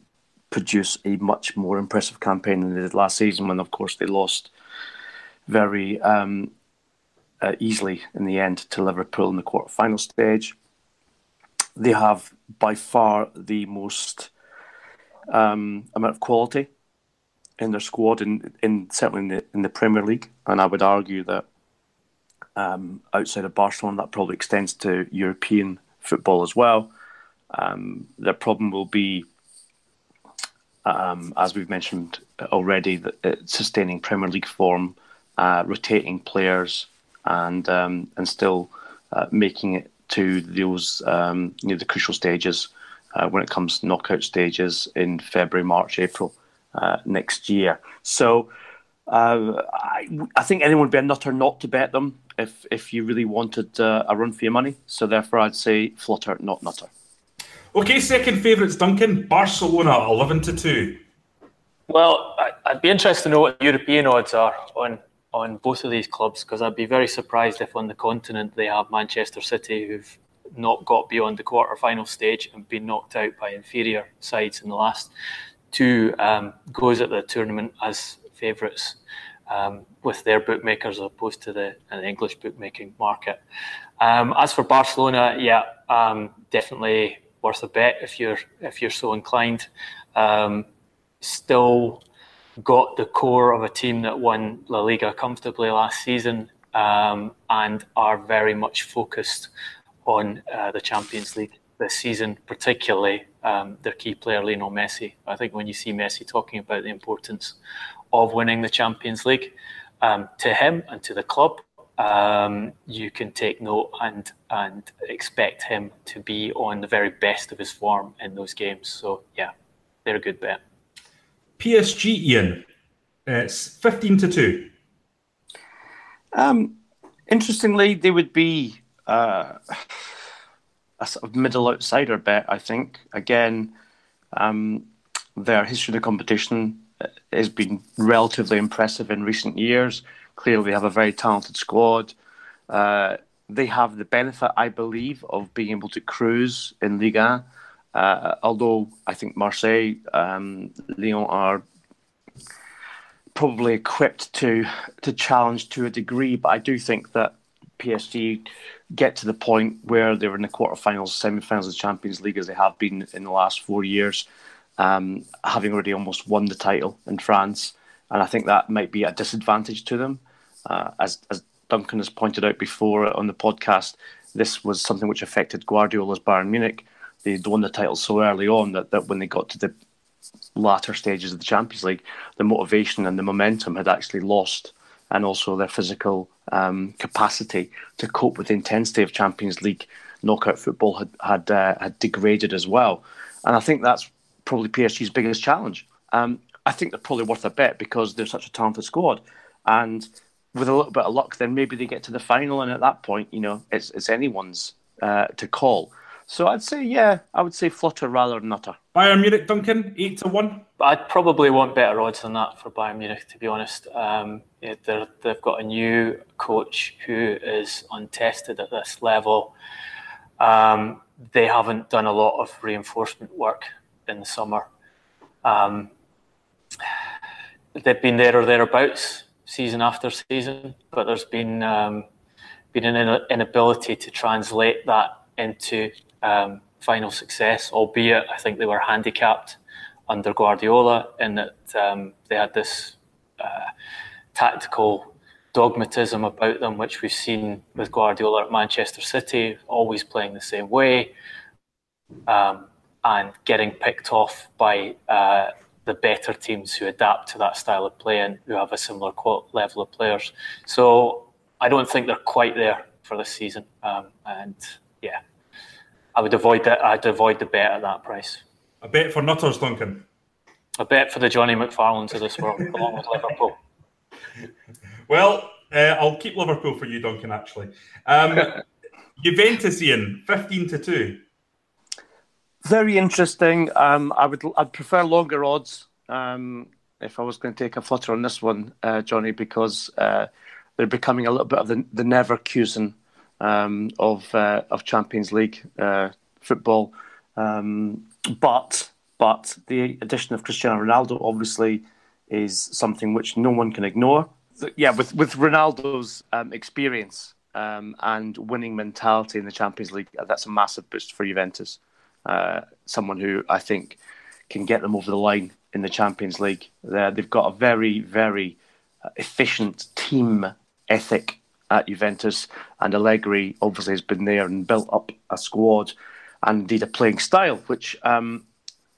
produce a much more impressive campaign than they did last season, when of course they lost very um, uh, easily in the end to Liverpool in the quarter-final stage. They have by far the most um, amount of quality in their squad, in, in certainly in the in the Premier League, and I would argue that um, outside of Barcelona, that probably extends to European football as well. Um, their problem will be, um, as we've mentioned already, that sustaining Premier League form, uh, rotating players, and um, and still uh, making it to those um, you know the crucial stages uh, when it comes to knockout stages in February, March, April uh, next year. So uh, I, I, think anyone would be a nutter not to bet them if if you really wanted uh, a run for your money. So therefore, I'd say flutter, not nutter. Okay, second favourites, Duncan. Barcelona, eleven to two. Well, I'd be interested to know what European odds are on on both of these clubs because I'd be very surprised if on the continent they have Manchester City who've not got beyond the quarter final stage and been knocked out by inferior sides in the last two um, goes at the tournament as favourites um, with their bookmakers as opposed to the, the English bookmaking market. Um, as for Barcelona, yeah, um, definitely worth a bet if you're if you're so inclined. Um, still got the core of a team that won La Liga comfortably last season um, and are very much focused on uh, the Champions League this season, particularly um, their key player Lionel Messi. I think when you see Messi talking about the importance of winning the Champions League um, to him and to the club, um, you can take note and and expect him to be on the very best of his form in those games. So yeah, they're a good bet. PSG Ian, it's fifteen to two. Um, interestingly, they would be uh, a sort of middle outsider bet. I think again, um, their history of the competition uh, has been relatively impressive in recent years. Clearly, they have a very talented squad. Uh, they have the benefit, I believe, of being able to cruise in Liga. Uh, although I think Marseille, um, Lyon are probably equipped to to challenge to a degree, but I do think that PSG get to the point where they were in the quarterfinals, semi-finals of the Champions League as they have been in the last four years, um, having already almost won the title in France, and I think that might be a disadvantage to them. Uh, as, as Duncan has pointed out before on the podcast, this was something which affected Guardiola's Bayern Munich. They'd won the title so early on that, that when they got to the latter stages of the Champions League, the motivation and the momentum had actually lost, and also their physical um, capacity to cope with the intensity of Champions League knockout football had had, uh, had degraded as well. And I think that's probably PSG's biggest challenge. Um, I think they're probably worth a bet because they're such a talented squad, and with a little bit of luck, then maybe they get to the final, and at that point, you know, it's it's anyone's uh, to call. So I'd say, yeah, I would say flutter rather than nutter. Bayern Munich, Duncan, eight to one. I'd probably want better odds than that for Bayern Munich, to be honest. Um, they've got a new coach who is untested at this level. Um, they haven't done a lot of reinforcement work in the summer. Um, they've been there or thereabouts season after season, but there's been um, been an inability to translate that into um, final success. Albeit, I think they were handicapped under Guardiola in that um, they had this uh, tactical dogmatism about them, which we've seen with Guardiola at Manchester City, always playing the same way um, and getting picked off by uh, the better teams who adapt to that style of play and who have a similar level of players. So I don't think they're quite there for this season. Um, and yeah, I would avoid that. I'd avoid the bet at that price. A bet for Nutters, Duncan. A bet for the Johnny McFarlanes of this world, along with Liverpool. Well, uh, I'll keep Liverpool for you, Duncan. Actually, um, Juventus, Ian, fifteen to two. Very interesting. Um, I would I'd prefer longer odds um, if I was going to take a flutter on this one, uh, Johnny, because uh, they're becoming a little bit of the, the Neverkusen um, of uh, of Champions League uh, football. Um, but but the addition of Cristiano Ronaldo obviously is something which no one can ignore. Yeah, with with Ronaldo's um, experience um, and winning mentality in the Champions League, that's a massive boost for Juventus uh, someone who I think can get them over the line in the Champions League. they they've got a very, very uh, efficient team ethic at Juventus, and Allegri obviously has been there and built up a squad and indeed a playing style, which um,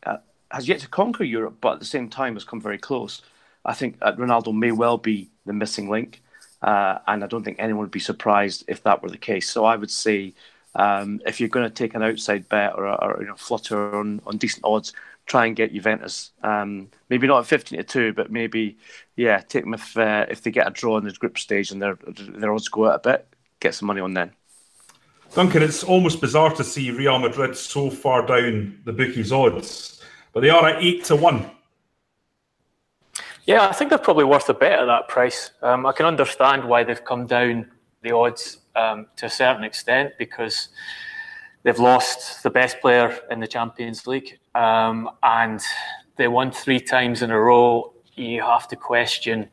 uh, has yet to conquer Europe, but at the same time has come very close. I think uh, Ronaldo may well be the missing link, uh, and I don't think anyone would be surprised if that were the case. So I would say um, if you're going to take an outside bet or, or you know, flutter on, on decent odds, try and get Juventus. Um, maybe not at fifteen to two, but maybe yeah, take them if uh, if they get a draw in the group stage and their their odds go out a bit, get some money on then. Duncan, it's almost bizarre to see Real Madrid so far down the bookies' odds, but they are at eight to one. Yeah, I think they're probably worth a bet at that price. Um, I can understand why they've come down the odds um, to a certain extent because they've lost the best player in the Champions League um, and they won three times in a row. You have to question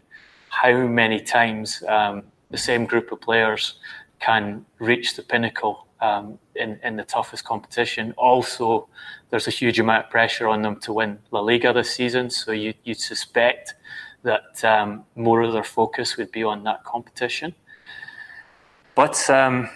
how many times um, the same group of players can reach the pinnacle um, in, in the toughest competition. Also, there's a huge amount of pressure on them to win La Liga this season, so you, you'd suspect that um, more of their focus would be on that competition. But um,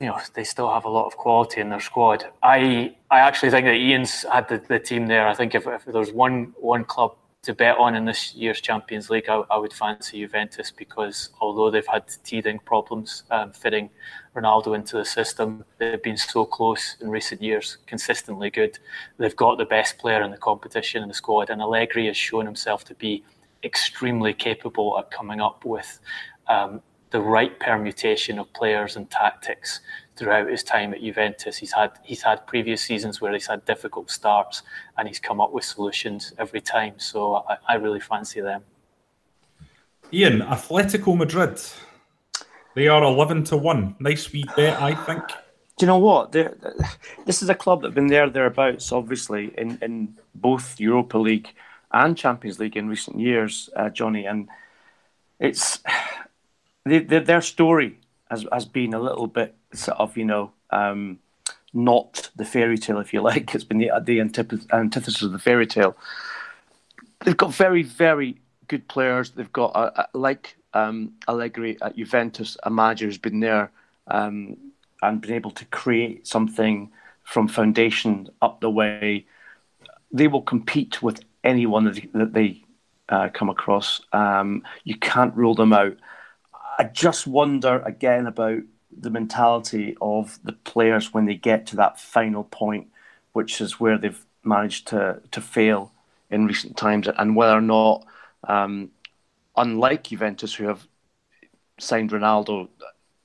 you know, they still have a lot of quality in their squad. I I actually think that Ian's had the, the team there. I think if, if there's one one club to bet on in this year's Champions League, I, I would fancy Juventus because although they've had teething problems um, fitting Ronaldo into the system, they've been so close in recent years, consistently good. They've got the best player in the competition in the squad, and Allegri has shown himself to be extremely capable at coming up with um, the right permutation of players and tactics throughout his time at Juventus. He's had he's had previous seasons where he's had difficult starts, and he's come up with solutions every time. So I, I really fancy them. Ian, Atletico Madrid. They are eleven to one. Nice wee bet, I think. Do you know what? They're, this is a club that've been there thereabouts, obviously, in, in both Europa League and Champions League in recent years, uh, Johnny. And it's they, their story has, has been a little bit sort of, you know, um, not the fairy tale, if you like. It's been the, the antithesis of the fairy tale. They've got very, very good players. They've got, a, a, like um, Allegri at Juventus, a manager who's been there um, and been able to create something from foundation up the way. They will compete with anyone that they, that they uh, come across. Um, you can't rule them out. I just wonder again about the mentality of the players when they get to that final point, which is where they've managed to to fail in recent times, and whether or not, um, unlike Juventus, who have signed Ronaldo,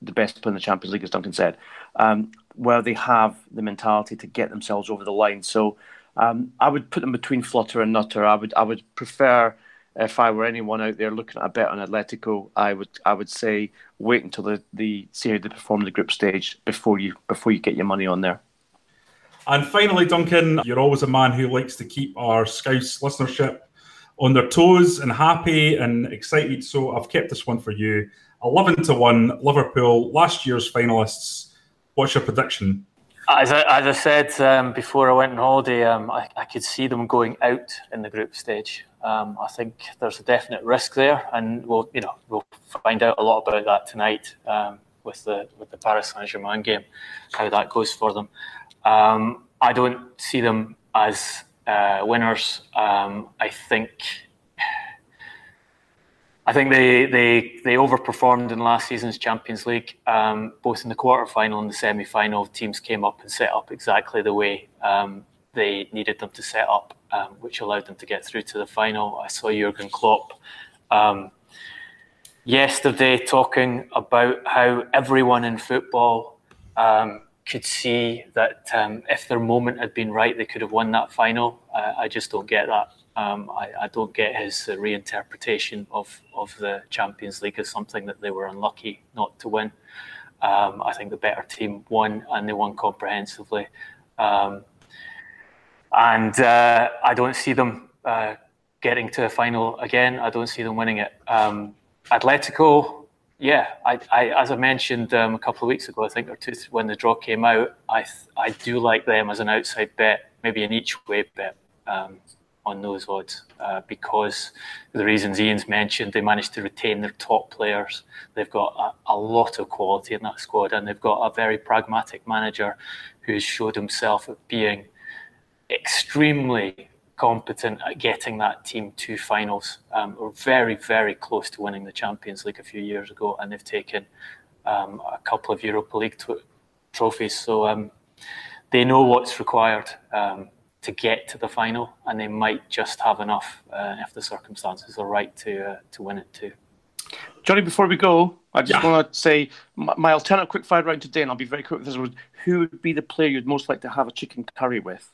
the best player in the Champions League, as Duncan said, um, where they have the mentality to get themselves over the line. So um, I would put them between Flutter and Nutter. I would I would prefer if I were anyone out there looking at a bet on Atletico, I would I would say wait until the, the see how they perform the group stage before you before you get your money on there. And finally, Duncan, you're always a man who likes to keep our Scouse listenership on their toes and happy and excited. So I've kept this one for you. Eleven to one, Liverpool, last year's finalists. What's your prediction? As I, as I said um, before I went on holiday, um, I, I, could see them going out in the group stage. Um, I think there's a definite risk there, and we'll you know we'll find out a lot about that tonight um, with the with the Paris Saint Germain game, how that goes for them. Um, I don't see them as uh, winners. Um, I think I think they, they, they overperformed in last season's Champions League, um, both in the quarter final and the semi final. Teams came up and set up exactly the way um, they needed them to set up, um, which allowed them to get through to the final. I saw Jurgen Klopp um, yesterday talking about how everyone in football um, could see that um, if their moment had been right, they could have won that final. Uh, I just don't get that. Um, I, I, don't get his uh, reinterpretation of, of the Champions League as something that they were unlucky not to win. Um, I think the better team won and they won comprehensively. Um, and uh, I don't see them uh, getting to a final again. I don't see them winning it. Um, Atletico, yeah, I, I, as I mentioned um, a couple of weeks ago, I think, or two, when the draw came out, I, I do like them as an outside bet, maybe an each way bet. Um, on those odds uh, because the reasons Ian's mentioned, they managed to retain their top players. They've got a, a, lot of quality in that squad, and they've got a very pragmatic manager who's showed himself at being extremely competent at getting that team to finals. Um, we're very, very close to winning the Champions League a few years ago, and they've taken um, a couple of Europa League t- trophies. So um, they know what's required. Um, to get to the final, and they might just have enough uh, if the circumstances are right to uh, to win it too. Johnny, before we go, I just yeah. want to say my, my alternate quick fire round today, and I'll be very quick with this one. Who would be the player you'd most like to have a chicken curry with?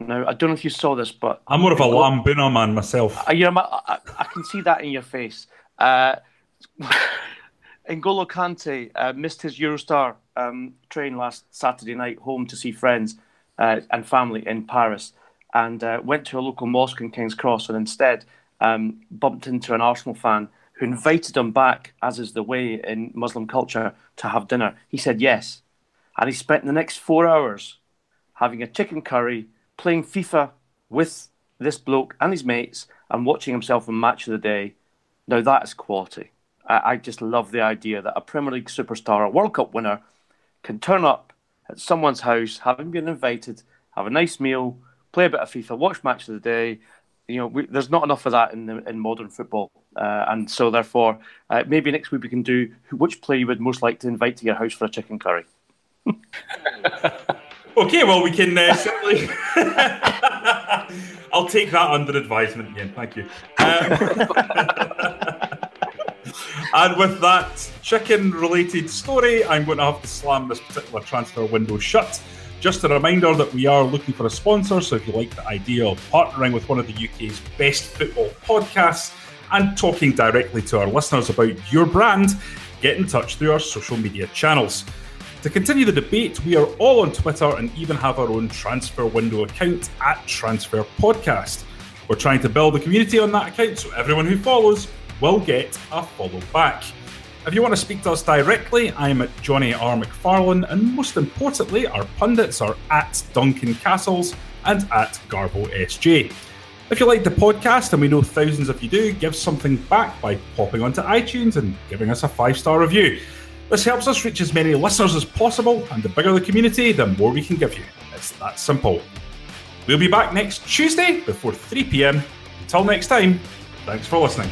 Now, I don't know if you saw this, but I'm more of a lamb bhuna man myself. Uh, you know, I, I, can see that in your face. Uh, N'Golo Kante uh, missed his Eurostar um, train last Saturday night home to see friends uh, and family in Paris and uh, went to a local mosque in King's Cross and instead um, bumped into an Arsenal fan who invited him back, as is the way in Muslim culture, to have dinner. He said yes. And he spent the next four hours having a chicken curry, playing FIFA with this bloke and his mates, and watching himself in Match of the Day. Now that is quality. I, I just love the idea that a Premier League superstar, a World Cup winner, can turn up at someone's house, having been invited, have a nice meal, play a bit of FIFA, watch match of the day, you know, we, there's not enough of that in the, in modern football, uh, and so therefore, uh, maybe next week we can do which player you would most like to invite to your house for a chicken curry. okay, well we can uh, certainly. I'll take that under advisement again. Thank you. Um... and with that chicken related story, I'm going to have to slam this particular transfer window shut. Just a reminder that we are looking for a sponsor, so if you like the idea of partnering with one of the UK's best football podcasts and talking directly to our listeners about your brand, get in touch through our social media channels. To continue the debate, we are all on Twitter and even have our own transfer window account at Transfer Podcast. We're trying to build a community on that account so everyone who follows will get a follow back. If you want to speak to us directly, I'm at Johnny R. McFarlane, and most importantly, our pundits are at Duncan Castles and at Garbo SJ. If you like the podcast, and we know thousands of you do, give something back by popping onto iTunes and giving us a five star review. This helps us reach as many listeners as possible, and the bigger the community, the more we can give you. It's that simple. We'll be back next Tuesday before 3 pm. Until next time, thanks for listening.